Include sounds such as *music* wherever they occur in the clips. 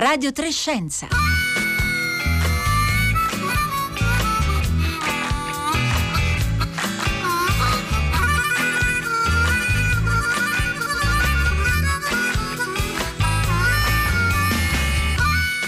Radio Trescenza.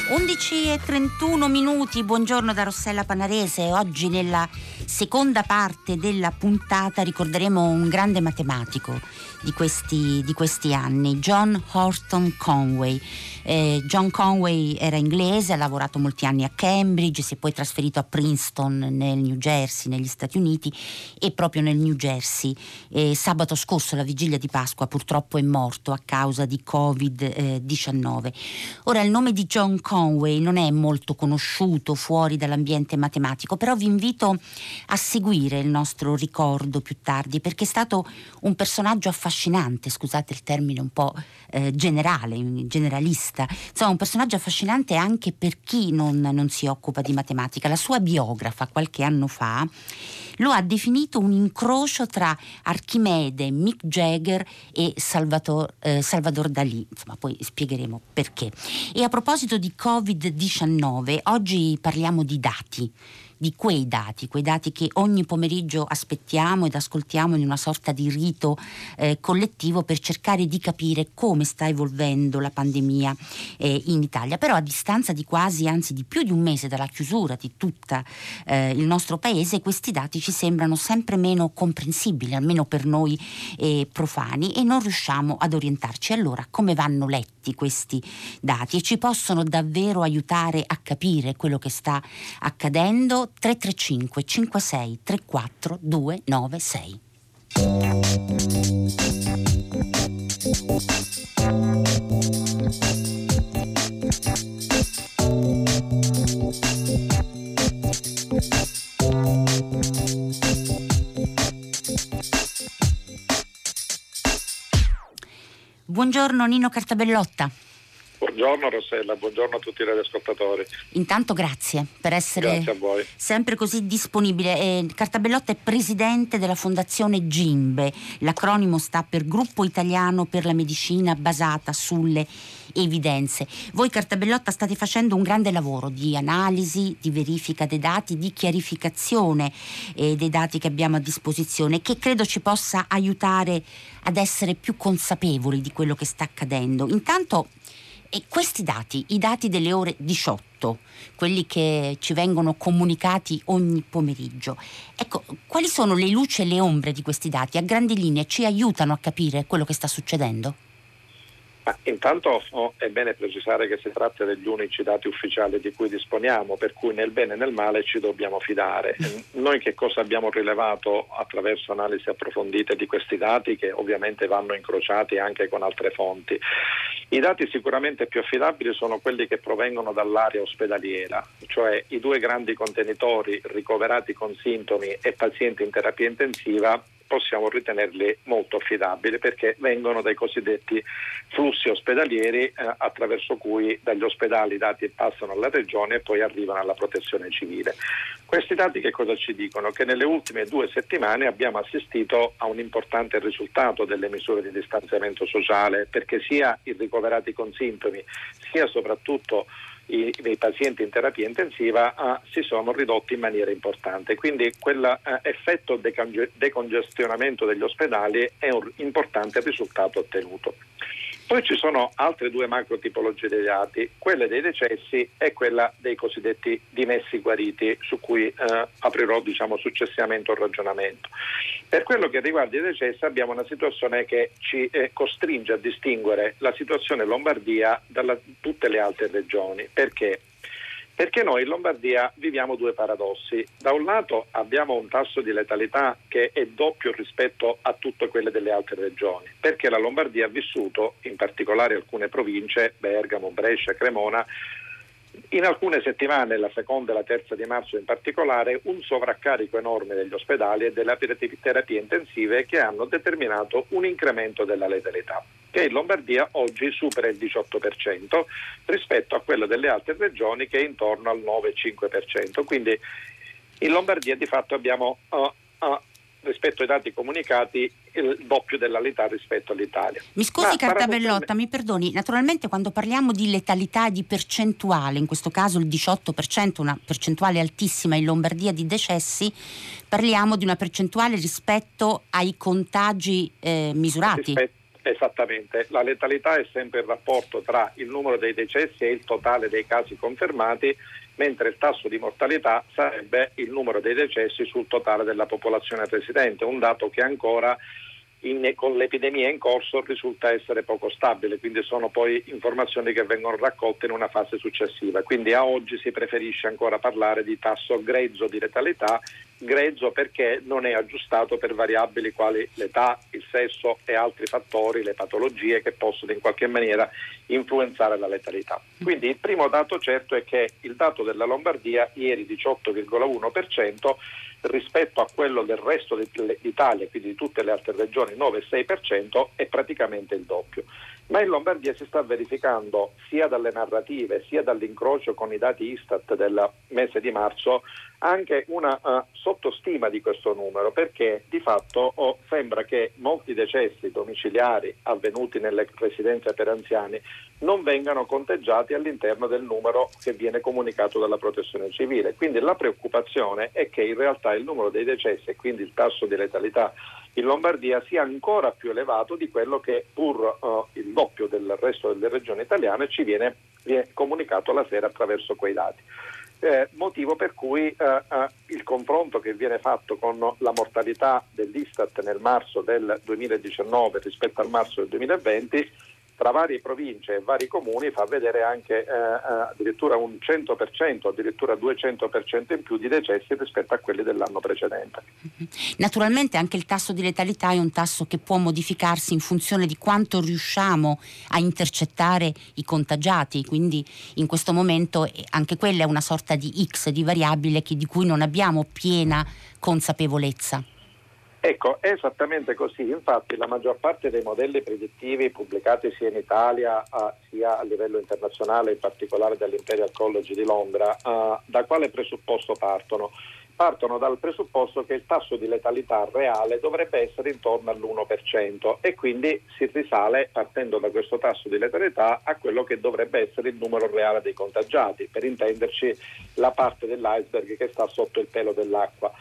11 e 31 minuti, buongiorno da Rossella Panarese. Oggi nella seconda parte della puntata ricorderemo un grande matematico di questi, di questi anni, John Horton Conway. Eh, John Conway era inglese, ha lavorato molti anni a Cambridge, si è poi trasferito a Princeton nel New Jersey, negli Stati Uniti e proprio nel New Jersey eh, sabato scorso, la vigilia di Pasqua, purtroppo è morto a causa di Covid-19. Ora il nome di John Conway non è molto conosciuto fuori dall'ambiente matematico, però vi invito a seguire il nostro ricordo più tardi perché è stato un personaggio affascinante, scusate il termine un po' eh, generale, generalista, insomma un personaggio affascinante anche per chi non, non si occupa di matematica. La sua biografa qualche anno fa lo ha definito un incrocio tra Archimede, Mick Jagger e Salvatore, eh, Salvador Dalì. Insomma, poi spiegheremo perché. E a proposito di Covid-19, oggi parliamo di dati di quei dati, quei dati che ogni pomeriggio aspettiamo ed ascoltiamo in una sorta di rito eh, collettivo per cercare di capire come sta evolvendo la pandemia eh, in Italia. Però a distanza di quasi, anzi di più di un mese dalla chiusura di tutto eh, il nostro paese, questi dati ci sembrano sempre meno comprensibili, almeno per noi eh, profani, e non riusciamo ad orientarci. Allora, come vanno letti questi dati e ci possono davvero aiutare a capire quello che sta accadendo? 335 56 34 296. Buongiorno Nino Cartabellotta. Buongiorno Rossella, buongiorno a tutti i radioascoltatori. Intanto grazie per essere grazie sempre così disponibile. Eh, Cartabellotta è presidente della fondazione GIMBE, l'acronimo sta per Gruppo Italiano per la Medicina basata sulle evidenze. Voi Cartabellotta state facendo un grande lavoro di analisi, di verifica dei dati, di chiarificazione eh, dei dati che abbiamo a disposizione che credo ci possa aiutare ad essere più consapevoli di quello che sta accadendo. Intanto e questi dati, i dati delle ore 18, quelli che ci vengono comunicati ogni pomeriggio, ecco, quali sono le luci e le ombre di questi dati? A grandi linee ci aiutano a capire quello che sta succedendo? Ma intanto oh, è bene precisare che si tratta degli unici dati ufficiali di cui disponiamo, per cui nel bene e nel male ci dobbiamo fidare. Noi che cosa abbiamo rilevato attraverso analisi approfondite di questi dati che ovviamente vanno incrociati anche con altre fonti? I dati sicuramente più affidabili sono quelli che provengono dall'area ospedaliera, cioè i due grandi contenitori ricoverati con sintomi e pazienti in terapia intensiva possiamo ritenerli molto affidabili perché vengono dai cosiddetti flussi ospedalieri eh, attraverso cui dagli ospedali i dati passano alla regione e poi arrivano alla protezione civile. Questi dati che cosa ci dicono? Che nelle ultime due settimane abbiamo assistito a un importante risultato delle misure di distanziamento sociale perché sia i ricoverati con sintomi sia soprattutto i, i pazienti in terapia intensiva uh, si sono ridotti in maniera importante. Quindi quell'effetto uh, decongestionamento degli ospedali è un importante risultato ottenuto. Poi ci sono altre due macro tipologie dei dati, quelle dei decessi e quella dei cosiddetti dimessi guariti, su cui eh, aprirò diciamo, successivamente un ragionamento. Per quello che riguarda i decessi abbiamo una situazione che ci eh, costringe a distinguere la situazione Lombardia da tutte le altre regioni. Perché? Perché noi in Lombardia viviamo due paradossi. Da un lato abbiamo un tasso di letalità che è doppio rispetto a tutte quelle delle altre regioni, perché la Lombardia ha vissuto, in particolare alcune province, Bergamo, Brescia, Cremona, in alcune settimane, la seconda e la terza di marzo in particolare, un sovraccarico enorme degli ospedali e delle terapie intensive che hanno determinato un incremento della letalità, che in Lombardia oggi supera il 18% rispetto a quello delle altre regioni che è intorno al 9-5%. Quindi in Lombardia di fatto abbiamo uh, uh, rispetto ai dati comunicati il doppio della letà rispetto all'Italia. Mi scusi Ma Cartabellotta, mi perdoni, naturalmente quando parliamo di letalità di percentuale, in questo caso il 18%, una percentuale altissima in Lombardia di decessi, parliamo di una percentuale rispetto ai contagi eh, misurati. Rispetto Esattamente, la letalità è sempre il rapporto tra il numero dei decessi e il totale dei casi confermati, mentre il tasso di mortalità sarebbe il numero dei decessi sul totale della popolazione residente, un dato che ancora in, con l'epidemia in corso risulta essere poco stabile, quindi sono poi informazioni che vengono raccolte in una fase successiva. Quindi a oggi si preferisce ancora parlare di tasso grezzo di letalità, grezzo perché non è aggiustato per variabili quali l'età, il sesso e altri fattori, le patologie che possono in qualche maniera influenzare la letalità. Quindi il primo dato certo è che il dato della Lombardia ieri 18,1% rispetto a quello del resto d'Italia, quindi di tutte le altre regioni 9-6%, è praticamente il doppio. Ma in Lombardia si sta verificando sia dalle narrative sia dall'incrocio con i dati Istat del mese di marzo anche una uh, sottostima di questo numero perché di fatto oh, sembra che molti decessi domiciliari avvenuti nelle residenze per anziani non vengano conteggiati all'interno del numero che viene comunicato dalla protezione civile. Quindi la preoccupazione è che in realtà il numero dei decessi e quindi il tasso di letalità in Lombardia sia ancora più elevato di quello che pur uh, il doppio del resto delle regioni italiane ci viene, viene comunicato la sera attraverso quei dati eh, motivo per cui eh, eh, il confronto che viene fatto con la mortalità dell'Istat nel marzo del 2019 rispetto al marzo del 2020 tra varie province e vari comuni fa vedere anche eh, eh addirittura un 100%, addirittura 200% in più di decessi rispetto a quelli dell'anno precedente. Naturalmente anche il tasso di letalità è un tasso che può modificarsi in funzione di quanto riusciamo a intercettare i contagiati, quindi in questo momento eh, anche quella è una sorta di X di variabile di cui non abbiamo piena consapevolezza. Ecco, è esattamente così. Infatti la maggior parte dei modelli predittivi pubblicati sia in Italia uh, sia a livello internazionale, in particolare dall'Imperial College di Londra, uh, da quale presupposto partono? Partono dal presupposto che il tasso di letalità reale dovrebbe essere intorno all'1% e quindi si risale, partendo da questo tasso di letalità, a quello che dovrebbe essere il numero reale dei contagiati, per intenderci la parte dell'iceberg che sta sotto il pelo dell'acqua.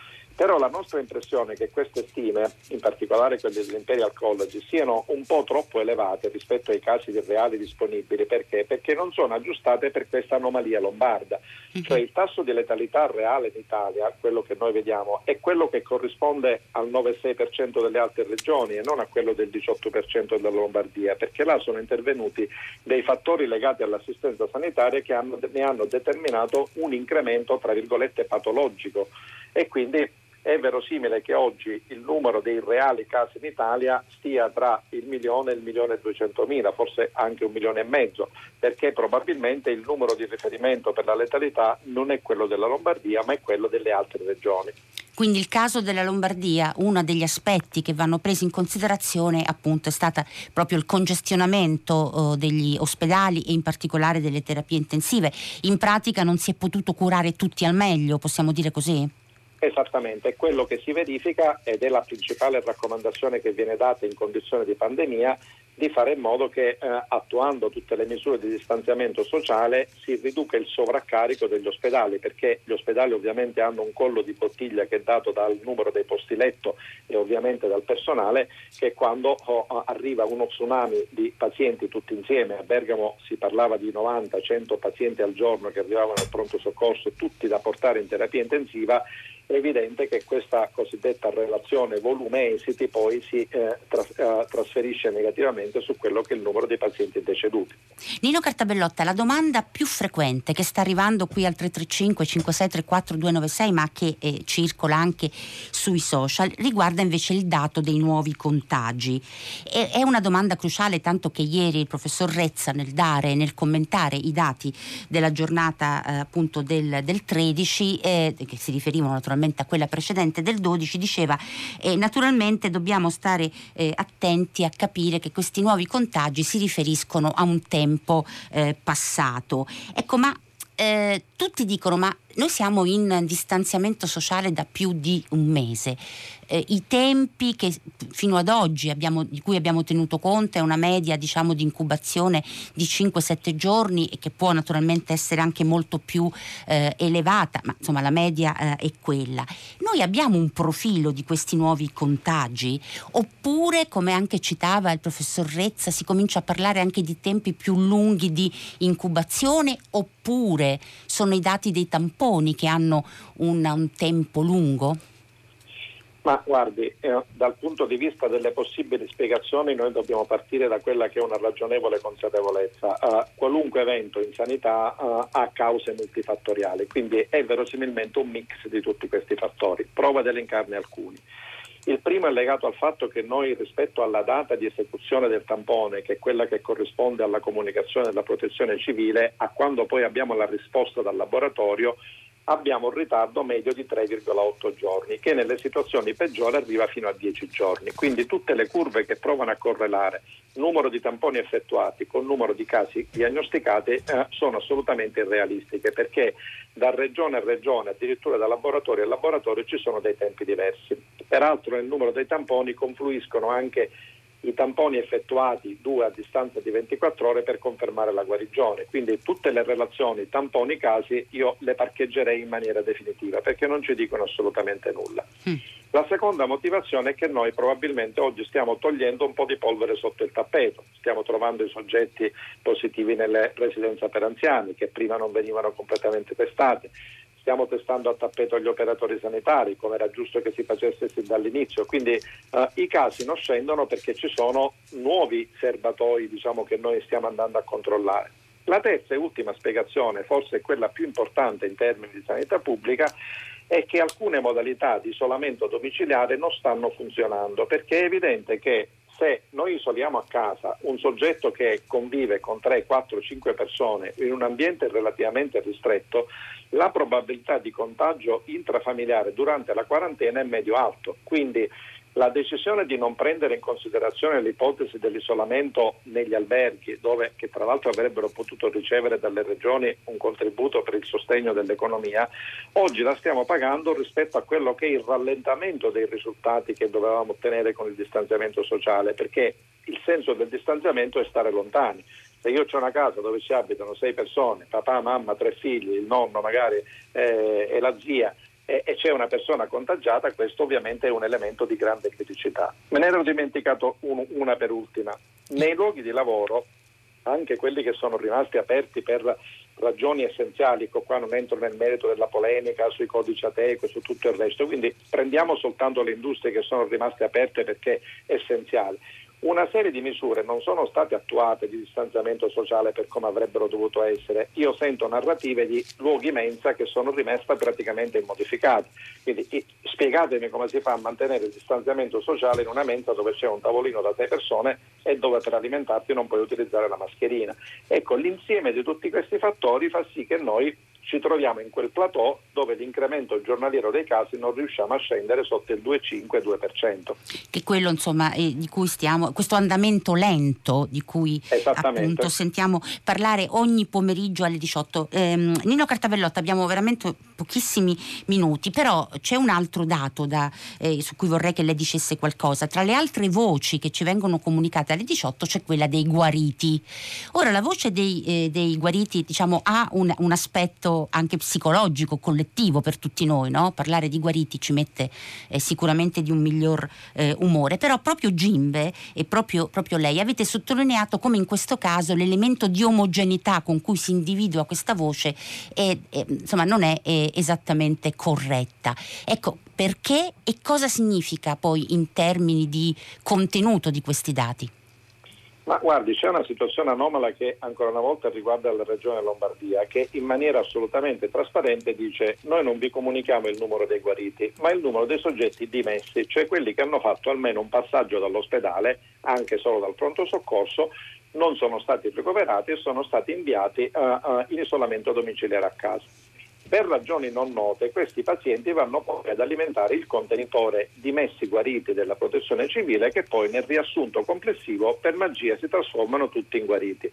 Però la nostra impressione è che queste stime, in particolare quelle dell'Imperial College, siano un po' troppo elevate rispetto ai casi reali disponibili. Perché? Perché non sono aggiustate per questa anomalia lombarda. Mhm. Cioè il tasso di letalità reale in Italia, quello che noi vediamo, è quello che corrisponde al 9,6% delle altre regioni e non a quello del 18% della Lombardia, perché là sono intervenuti dei fattori legati all'assistenza sanitaria che hanno, ne hanno determinato un incremento, tra virgolette, patologico. E quindi è verosimile che oggi il numero dei reali casi in Italia stia tra il milione e il milione e duecentomila, forse anche un milione e mezzo, perché probabilmente il numero di riferimento per la letalità non è quello della Lombardia, ma è quello delle altre regioni. Quindi il caso della Lombardia, uno degli aspetti che vanno presi in considerazione appunto è stato proprio il congestionamento eh, degli ospedali e in particolare delle terapie intensive. In pratica non si è potuto curare tutti al meglio, possiamo dire così? Esattamente, è quello che si verifica ed è la principale raccomandazione che viene data in condizione di pandemia di fare in modo che eh, attuando tutte le misure di distanziamento sociale si riduca il sovraccarico degli ospedali perché gli ospedali ovviamente hanno un collo di bottiglia che è dato dal numero dei posti letto e ovviamente dal personale che quando oh, arriva uno tsunami di pazienti tutti insieme, a Bergamo si parlava di 90-100 pazienti al giorno che arrivavano al pronto soccorso, tutti da portare in terapia intensiva, è evidente che questa cosiddetta relazione volume-esiti poi si eh, tras- eh, trasferisce negativamente su quello che è il numero dei pazienti deceduti. Nino Cartabellotta, la domanda più frequente che sta arrivando qui al 335 5634 296 ma che eh, circola anche sui social riguarda invece il dato dei nuovi contagi. E, è una domanda cruciale tanto che ieri il professor Rezza nel dare, nel commentare i dati della giornata eh, appunto del, del 13 eh, che si riferivano naturalmente naturalmente a quella precedente del 12, diceva eh, naturalmente dobbiamo stare eh, attenti a capire che questi nuovi contagi si riferiscono a un tempo eh, passato. Ecco, ma eh, tutti dicono ma noi siamo in distanziamento sociale da più di un mese. Eh, I tempi che fino ad oggi abbiamo, di cui abbiamo tenuto conto è una media diciamo, di incubazione di 5-7 giorni e che può naturalmente essere anche molto più eh, elevata, ma insomma la media eh, è quella. Noi abbiamo un profilo di questi nuovi contagi oppure, come anche citava il professor Rezza, si comincia a parlare anche di tempi più lunghi di incubazione oppure sono i dati dei tamponi che hanno un, un tempo lungo? Ma guardi, eh, dal punto di vista delle possibili spiegazioni noi dobbiamo partire da quella che è una ragionevole consapevolezza. Uh, qualunque evento in sanità uh, ha cause multifattoriali, quindi è verosimilmente un mix di tutti questi fattori. Prova ad elencarne alcuni. Il primo è legato al fatto che noi rispetto alla data di esecuzione del tampone, che è quella che corrisponde alla comunicazione della protezione civile, a quando poi abbiamo la risposta dal laboratorio, abbiamo un ritardo medio di 3,8 giorni, che nelle situazioni peggiori arriva fino a 10 giorni. Quindi tutte le curve che provano a correlare numero di tamponi effettuati con numero di casi diagnosticati eh, sono assolutamente irrealistiche perché da regione a regione, addirittura da laboratorio a laboratorio, ci sono dei tempi diversi. Peraltro nel numero dei tamponi confluiscono anche i tamponi effettuati due a distanza di 24 ore per confermare la guarigione. Quindi tutte le relazioni tamponi-casi io le parcheggerei in maniera definitiva perché non ci dicono assolutamente nulla. Mm. La seconda motivazione è che noi probabilmente oggi stiamo togliendo un po' di polvere sotto il tappeto, stiamo trovando i soggetti positivi nelle residenze per anziani che prima non venivano completamente testati stiamo testando a tappeto gli operatori sanitari, come era giusto che si facesse sin dall'inizio. Quindi uh, i casi non scendono perché ci sono nuovi serbatoi diciamo, che noi stiamo andando a controllare. La terza e ultima spiegazione, forse quella più importante in termini di sanità pubblica, è che alcune modalità di isolamento domiciliare non stanno funzionando, perché è evidente che se noi isoliamo a casa un soggetto che convive con 3, 4, 5 persone in un ambiente relativamente ristretto, la probabilità di contagio intrafamiliare durante la quarantena è medio-alto. Quindi la decisione di non prendere in considerazione l'ipotesi dell'isolamento negli alberghi, dove, che tra l'altro avrebbero potuto ricevere dalle regioni un contributo per il sostegno dell'economia, oggi la stiamo pagando rispetto a quello che è il rallentamento dei risultati che dovevamo ottenere con il distanziamento sociale, perché il senso del distanziamento è stare lontani. Se io ho una casa dove ci abitano sei persone, papà, mamma, tre figli, il nonno magari eh, e la zia, e, e, c'è una persona contagiata, questo ovviamente è un elemento di grande criticità. Me ne ero dimenticato un, una per ultima. Nei luoghi di lavoro, anche quelli che sono rimasti aperti per ragioni essenziali, qua non entro nel merito della polemica sui codici ateco e su tutto il resto, quindi prendiamo soltanto le industrie che sono rimaste aperte perché è essenziale una serie di misure non sono state attuate di distanziamento sociale per come avrebbero dovuto essere. Io sento narrative di luoghi mensa che sono rimesse praticamente immodificati. Quindi spiegatemi come si fa a mantenere il distanziamento sociale in una mensa dove c'è un tavolino da sei persone e dove per alimentarti non puoi utilizzare la mascherina. Ecco, l'insieme di tutti questi fattori fa sì che noi ci troviamo in quel plateau dove l'incremento giornaliero dei casi non riusciamo a scendere sotto il 2,5-2%. Che quello insomma eh, di cui stiamo, questo andamento lento di cui appunto sentiamo parlare ogni pomeriggio alle 18. Eh, Nino Cartavellotta abbiamo veramente pochissimi minuti, però c'è un altro dato da, eh, su cui vorrei che lei dicesse qualcosa. Tra le altre voci che ci vengono comunicate alle 18 c'è quella dei guariti. Ora la voce dei, eh, dei guariti diciamo, ha un, un aspetto anche psicologico, collettivo per tutti noi, no? parlare di guariti ci mette eh, sicuramente di un miglior eh, umore, però proprio Gimbe e proprio, proprio, lei avete sottolineato come in questo caso l'elemento di omogeneità con cui si individua questa voce è, è, insomma, non è, è esattamente corretta. Ecco, perché e cosa significa poi in termini di contenuto di questi dati? Ma guardi, c'è una situazione anomala che ancora una volta riguarda la regione Lombardia, che in maniera assolutamente trasparente dice noi non vi comunichiamo il numero dei guariti, ma il numero dei soggetti dimessi, cioè quelli che hanno fatto almeno un passaggio dall'ospedale, anche solo dal pronto soccorso, non sono stati ricoverati e sono stati inviati uh, uh, in isolamento domiciliare a casa. Per ragioni non note, questi pazienti vanno poi ad alimentare il contenitore di messi guariti della protezione civile che poi nel riassunto complessivo per magia si trasformano tutti in guariti.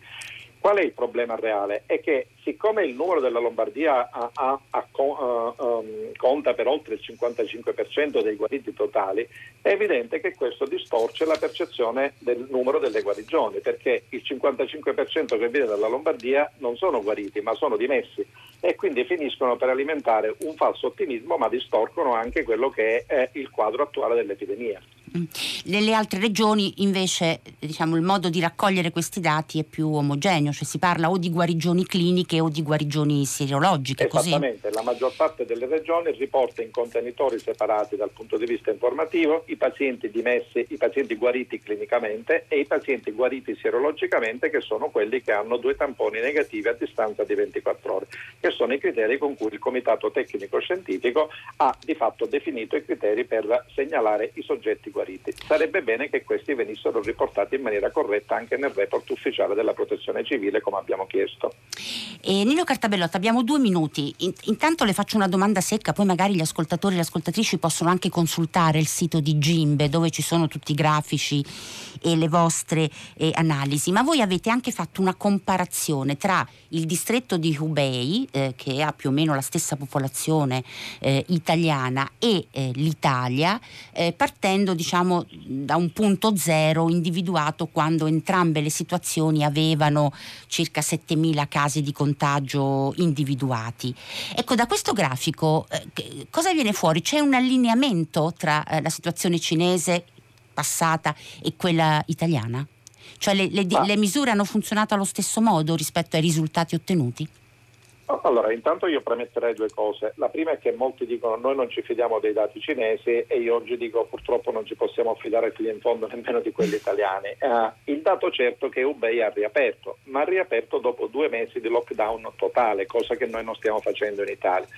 Qual è il problema reale? È che siccome il numero della Lombardia ha, ha, ha, um, conta per oltre il 55% dei guariti totali, è evidente che questo distorce la percezione del numero delle guarigioni, perché il 55% che viene dalla Lombardia non sono guariti, ma sono dimessi e quindi finiscono per alimentare un falso ottimismo, ma distorcono anche quello che è il quadro attuale dell'epidemia. Mm. Nelle altre regioni invece diciamo, il modo di raccogliere questi dati è più omogeneo, cioè si parla o di guarigioni cliniche o di guarigioni serologiche. Esattamente, così. la maggior parte delle regioni riporta in contenitori separati dal punto di vista informativo i pazienti dimessi, i pazienti guariti clinicamente e i pazienti guariti serologicamente che sono quelli che hanno due tamponi negativi a distanza di 24 ore, che sono i criteri con cui il Comitato Tecnico Scientifico ha di fatto definito i criteri per segnalare i soggetti guariti. Sarebbe bene che questi venissero riportati in maniera corretta anche nel report ufficiale della Protezione Civile come abbiamo chiesto. Eh, Nino Cartabellotta, abbiamo due minuti. Intanto le faccio una domanda secca, poi magari gli ascoltatori e le ascoltatrici possono anche consultare il sito di Gimbe dove ci sono tutti i grafici e le vostre eh, analisi. Ma voi avete anche fatto una comparazione tra il distretto di Hubei, eh, che ha più o meno la stessa popolazione eh, italiana, e eh, l'Italia, eh, partendo diciamo, da un punto zero individuato quando entrambe le situazioni avevano circa 7.000 casi di contagio individuati. Ecco, da questo grafico eh, cosa viene fuori? C'è un allineamento tra eh, la situazione cinese passata e quella italiana? Cioè le, le, le misure hanno funzionato allo stesso modo rispetto ai risultati ottenuti? Allora, intanto io premetterei due cose. La prima è che molti dicono noi non ci fidiamo dei dati cinesi e io oggi dico purtroppo non ci possiamo affidare fino in fondo *laughs* nemmeno di quelli italiani. Uh, il dato certo è che Ubei ha riaperto, ma ha riaperto dopo due mesi di lockdown totale, cosa che noi non stiamo facendo in Italia.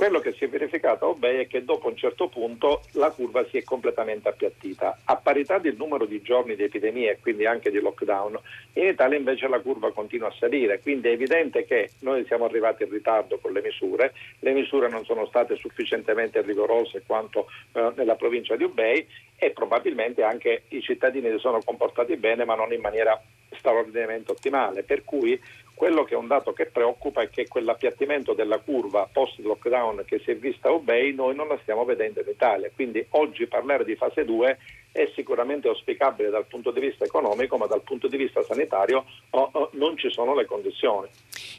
Quello che si è verificato a Obey è che dopo un certo punto la curva si è completamente appiattita. A parità del numero di giorni di epidemia e quindi anche di lockdown, in Italia invece la curva continua a salire, quindi è evidente che noi siamo arrivati in ritardo con le misure, le misure non sono state sufficientemente rigorose quanto eh, nella provincia di Ubei e probabilmente anche i cittadini si sono comportati bene ma non in maniera straordinariamente ottimale, per cui quello che è un dato che preoccupa è che quell'appiattimento della curva post lockdown che si è vista a Obey noi non la stiamo vedendo in Italia, quindi oggi parlare di fase 2 è sicuramente auspicabile dal punto di vista economico, ma dal punto di vista sanitario oh, oh, non ci sono le condizioni.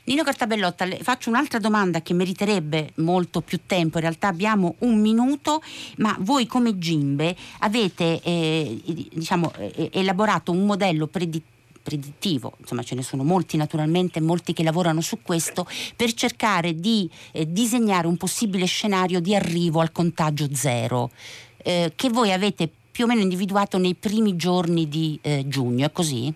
Nino Cartabellotta, le faccio un'altra domanda che meriterebbe molto più tempo, in realtà abbiamo un minuto, ma voi come Gimbe avete eh, diciamo, eh, elaborato un modello predittivo predittivo, insomma ce ne sono molti naturalmente, molti che lavorano su questo, per cercare di eh, disegnare un possibile scenario di arrivo al contagio zero, eh, che voi avete più o meno individuato nei primi giorni di eh, giugno, è così?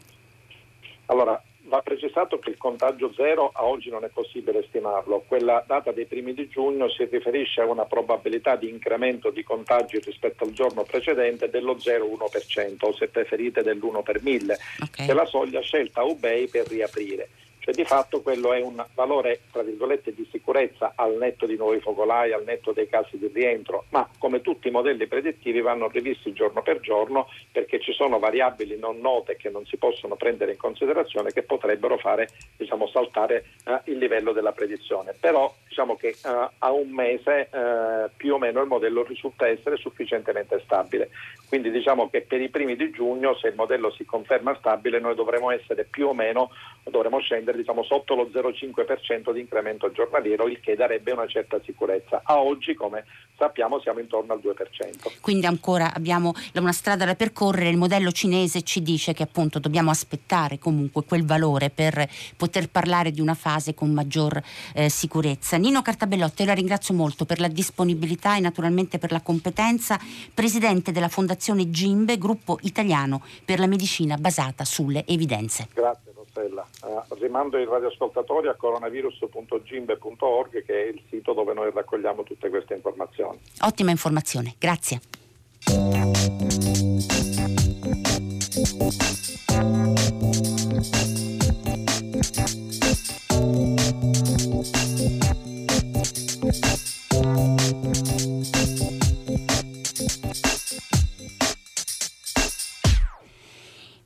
Allora, Va precisato che il contagio zero a oggi non è possibile stimarlo. Quella data dei primi di giugno si riferisce a una probabilità di incremento di contagi rispetto al giorno precedente dello 0,1% o se preferite dell'1 per mille, okay. che è la soglia scelta a UBEI per riaprire. Cioè di fatto quello è un valore tra virgolette di sicurezza al netto di nuovi focolai, al netto dei casi di rientro, ma come tutti i modelli predittivi vanno rivisti giorno per giorno perché ci sono variabili non note che non si possono prendere in considerazione che potrebbero fare diciamo, saltare eh, il livello della predizione. Però diciamo che eh, a un mese eh, più o meno il modello risulta essere sufficientemente stabile. Quindi diciamo che per i primi di giugno se il modello si conferma stabile noi dovremo essere più o meno, dovremo scendere diciamo, sotto lo 0,5% di incremento giornaliero, il che darebbe una certa sicurezza. A oggi, come sappiamo, siamo intorno al 2%. Quindi ancora abbiamo una strada da percorrere, il modello cinese ci dice che appunto dobbiamo aspettare comunque quel valore per poter parlare di una fase con maggior eh, sicurezza. Nino Cartabellotti, io la ringrazio molto per la disponibilità e naturalmente per la competenza, presidente della Fondazione Gimbe, gruppo italiano per la medicina basata sulle evidenze. Grazie. Rossella. Uh, rimando i radioascoltatori a coronavirus.gimbe.org che è il sito dove noi raccogliamo tutte queste informazioni. Ottima informazione, grazie.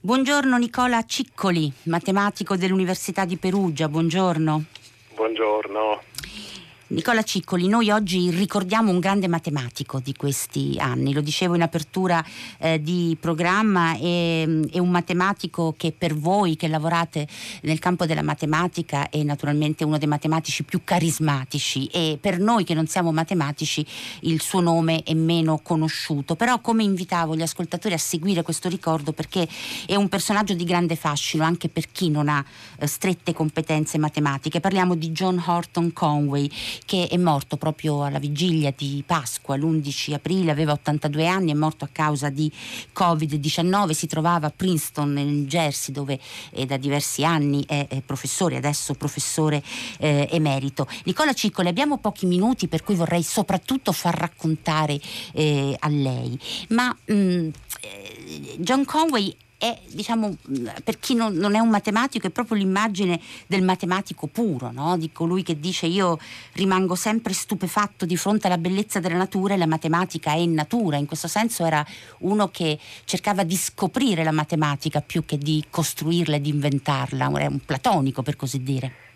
Buongiorno Nicola Ciccoli, matematico dell'Università di Perugia, buongiorno. Buongiorno. Nicola Ciccoli, noi oggi ricordiamo un grande matematico di questi anni, lo dicevo in apertura eh, di programma, è, è, un matematico che per voi che lavorate nel campo della matematica è naturalmente uno dei matematici più carismatici e per noi che non siamo matematici il suo nome è meno conosciuto, però come invitavo gli ascoltatori a seguire questo ricordo perché è un personaggio di grande fascino anche per chi non ha eh, strette competenze matematiche. Parliamo di John Horton Conway che è morto proprio alla vigilia di Pasqua, l'11 aprile, aveva 82 anni, è morto a causa di Covid-19, si trovava a Princeton nel Jersey dove eh, da diversi anni è, è, professore, adesso professore eh, emerito. Nicola Ciccoli, abbiamo pochi minuti per cui vorrei soprattutto far raccontare eh, a lei, ma mh, mm, eh, John Conway è, diciamo, per chi non, non, è un matematico, è proprio l'immagine del matematico puro, no? di colui che dice io rimango sempre stupefatto di fronte alla bellezza della natura e la matematica è natura. In questo senso era uno che cercava di scoprire la matematica più che di costruirla e di inventarla, era un platonico per così dire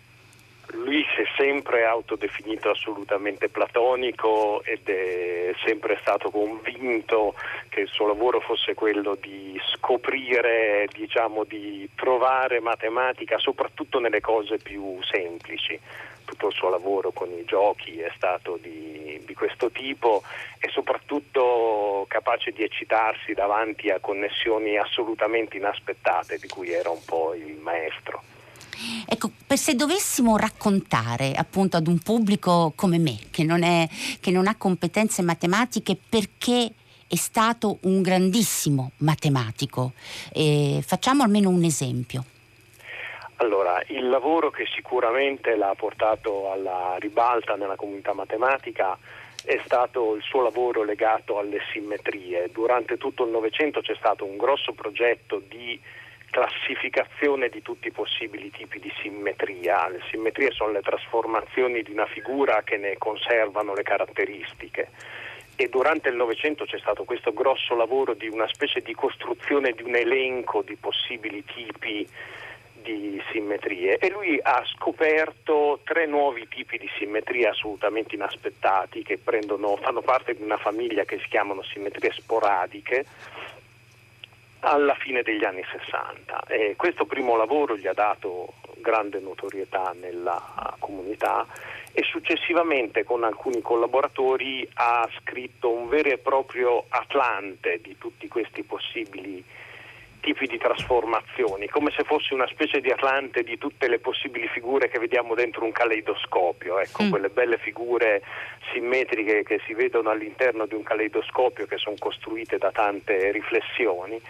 lui si è sempre autodefinito assolutamente platonico ed è sempre stato convinto che il suo lavoro fosse quello di scoprire, diciamo, di trovare matematica soprattutto nelle cose più semplici. Tutto il suo lavoro con i giochi è stato di, di questo tipo e soprattutto capace di eccitarsi davanti a connessioni assolutamente inaspettate di cui era un po' il maestro. Ecco, se dovessimo raccontare appunto ad un pubblico come me, che non, è, che non ha competenze matematiche, perché è stato un grandissimo matematico, eh, facciamo almeno un esempio. Allora, il lavoro che sicuramente l'ha portato alla ribalta nella comunità matematica è stato il suo lavoro legato alle simmetrie. Durante tutto il Novecento c'è stato un grosso progetto di classificazione di tutti i possibili tipi di simmetria. Le simmetrie sono le trasformazioni di una figura che ne conservano le caratteristiche e durante il Novecento c'è stato questo grosso lavoro di una specie di costruzione di un elenco di possibili tipi di simmetrie e lui ha scoperto tre nuovi tipi di simmetrie assolutamente inaspettati che prendono, fanno parte di una famiglia che si chiamano simmetrie sporadiche alla fine degli anni 60. E questo primo lavoro gli ha dato grande notorietà nella comunità e successivamente con alcuni collaboratori ha scritto un vero e proprio atlante di tutti questi possibili tipi di trasformazioni, come se fosse una specie di atlante di tutte le possibili figure che vediamo dentro un caleidoscopio, ecco, mm. quelle belle figure simmetriche che si vedono all'interno di un caleidoscopio che sono costruite da tante riflessioni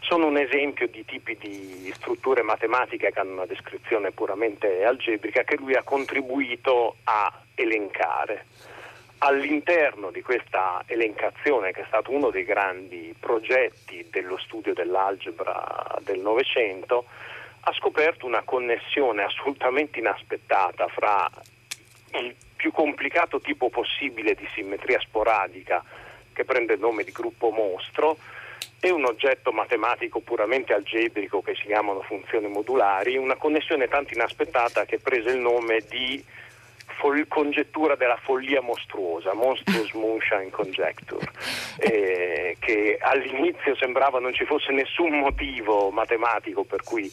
sono un esempio di tipi di strutture matematiche che hanno una descrizione puramente algebrica che lui ha contribuito a elencare. All'interno di questa elencazione, che è stato uno dei grandi progetti dello studio dell'algebra del Novecento, ha scoperto una connessione assolutamente inaspettata fra il più complicato tipo possibile di simmetria sporadica che prende il nome di gruppo mostro e un oggetto matematico puramente algebrico che si chiamano funzioni modulari, una connessione tanto inaspettata che prese il nome di fol- congettura della follia mostruosa, Monstrous *laughs* Moonshine Conjecture, eh, che all'inizio sembrava non ci fosse nessun motivo matematico per cui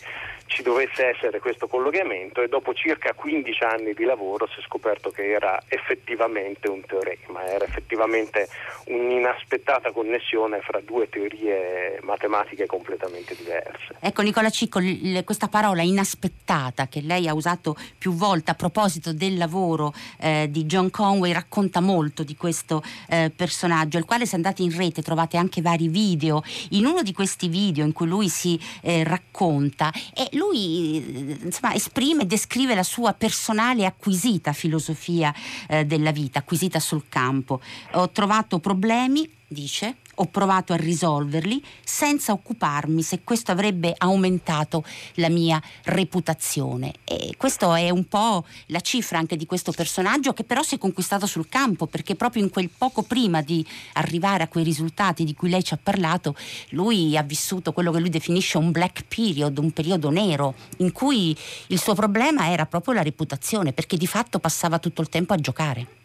ci dovesse essere questo collegamento e dopo circa 15 anni di lavoro si è scoperto che era effettivamente un teorema, era effettivamente un'inaspettata connessione fra due teorie matematiche completamente diverse. Ecco Nicola Cicco, questa parola inaspettata che lei ha usato più volte a proposito del lavoro eh, di John Conway racconta molto di questo eh, personaggio, al quale se andate in rete trovate anche vari video. In uno di questi video in cui lui si eh, racconta, e lui insomma, esprime e descrive la sua personale acquisita filosofia eh, della vita, acquisita sul campo. Ho trovato problemi dice, ho provato a risolverli senza occuparmi se questo avrebbe aumentato la mia reputazione. E questo è un po' la cifra anche di questo personaggio che però si è conquistato sul campo perché proprio in quel poco prima di arrivare a quei risultati di cui lei ci ha parlato, lui ha vissuto quello che lui definisce un black period, un periodo nero in cui il suo problema era proprio la reputazione perché di fatto passava tutto il tempo a giocare.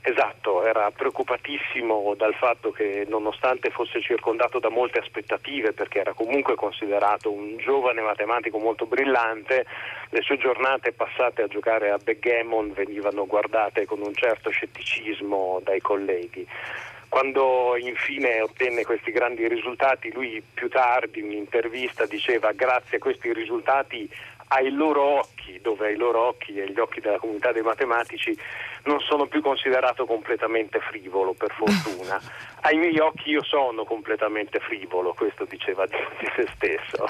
Esatto, era preoccupatissimo dal fatto che nonostante fosse circondato da molte aspettative, perché era comunque considerato un giovane matematico molto brillante, le sue giornate passate a giocare a backgammon venivano guardate con un certo scetticismo dai colleghi. Quando infine ottenne questi grandi risultati, lui più tardi in un'intervista diceva grazie a questi risultati ai loro occhi, dove ai loro occhi e gli occhi della comunità dei matematici non sono più considerato completamente frivolo, per fortuna. *laughs* Ai miei occhi io sono completamente frivolo, questo diceva di, se stesso.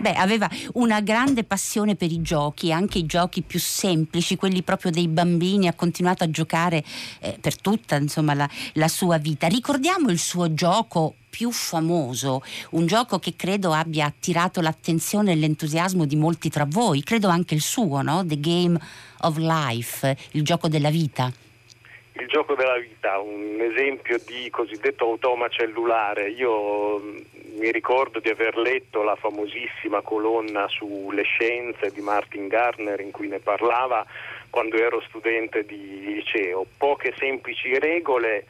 Beh, aveva una grande passione per i giochi, anche i giochi più semplici, quelli proprio dei bambini, ha continuato a giocare eh, per tutta insomma, la, la sua vita. Ricordiamo il suo gioco più famoso, un gioco che credo abbia attirato l'attenzione e l'entusiasmo di molti tra voi, credo anche il suo, no? The Game of Life, il gioco della vita. Il gioco della vita, un esempio di cosiddetto automa cellulare. Io mm, mi ricordo di aver letto la famosissima colonna sulle scienze di Martin Garner in cui ne parlava quando ero studente di liceo. Poche semplici regole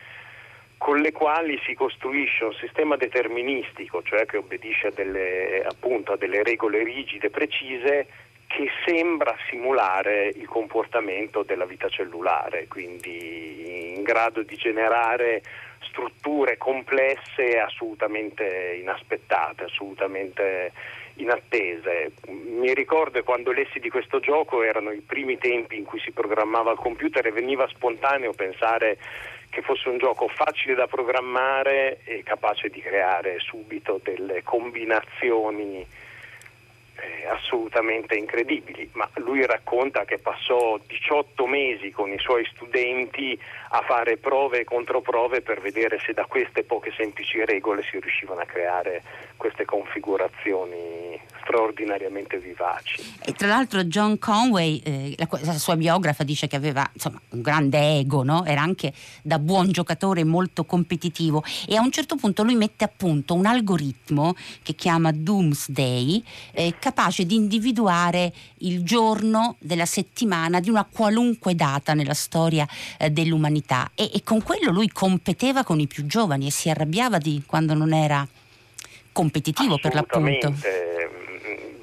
con le quali si costruisce un sistema deterministico, cioè che obbedisce a delle, appunto, a delle regole rigide, precise, che sembra simulare il comportamento della vita cellulare, quindi in grado di generare strutture complesse assolutamente inaspettate, assolutamente inattese. Mi ricordo quando lessi di questo gioco erano i primi tempi in cui si programmava al computer e veniva spontaneo pensare che fosse un gioco facile da programmare e capace di creare subito delle combinazioni eh, assolutamente incredibili, ma lui racconta che passò 18 mesi con i suoi studenti a fare prove e controprove per vedere se da queste poche semplici regole si riuscivano a creare queste configurazioni straordinariamente vivaci. E tra l'altro John Conway, eh, la, la, sua biografa, dice che aveva insomma, un grande ego, no? era anche da buon giocatore molto competitivo e a un certo punto lui mette a punto un algoritmo che chiama Doomsday, eh, capace di individuare il giorno della settimana di una qualunque data nella storia eh, dell'umanità. E, e con quello lui competeva con i più giovani e si arrabbiava di quando non era competitivo per l'appunto.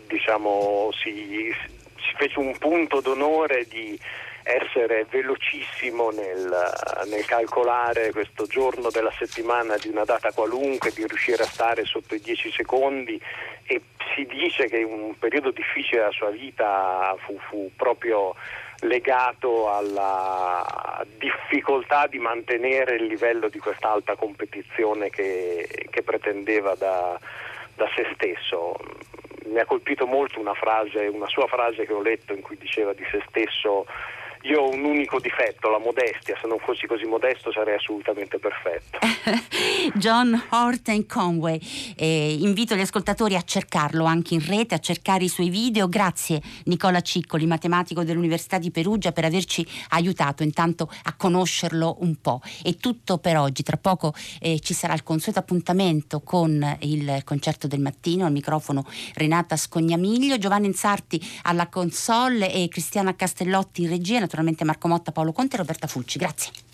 Diciamo, si, si, fece un punto d'onore di essere velocissimo nel, nel, calcolare questo giorno della settimana di una data qualunque, di riuscire a stare sotto i 10 secondi e si dice che un periodo difficile della sua vita fu, fu proprio legato alla difficoltà di mantenere il livello di questa alta competizione che, che pretendeva da, da se stesso. Mi ha colpito molto una frase, una sua frase che ho letto in cui diceva di se stesso io ho un unico difetto, la modestia, se non fossi così modesto sarei assolutamente perfetto. *laughs* John Horton Conway, eh, invito gli ascoltatori a cercarlo anche in rete, a cercare i suoi video. Grazie Nicola Ciccoli, matematico dell'Università di Perugia, per averci aiutato intanto a conoscerlo un po'. È tutto per oggi, tra poco eh, ci sarà il consueto appuntamento con il concerto del mattino, al microfono Renata Scognamiglio, Giovanni Insarti alla console e Cristiana Castellotti in regia naturalmente Marco Motta, Paolo Conte e Roberta Fulci. Grazie.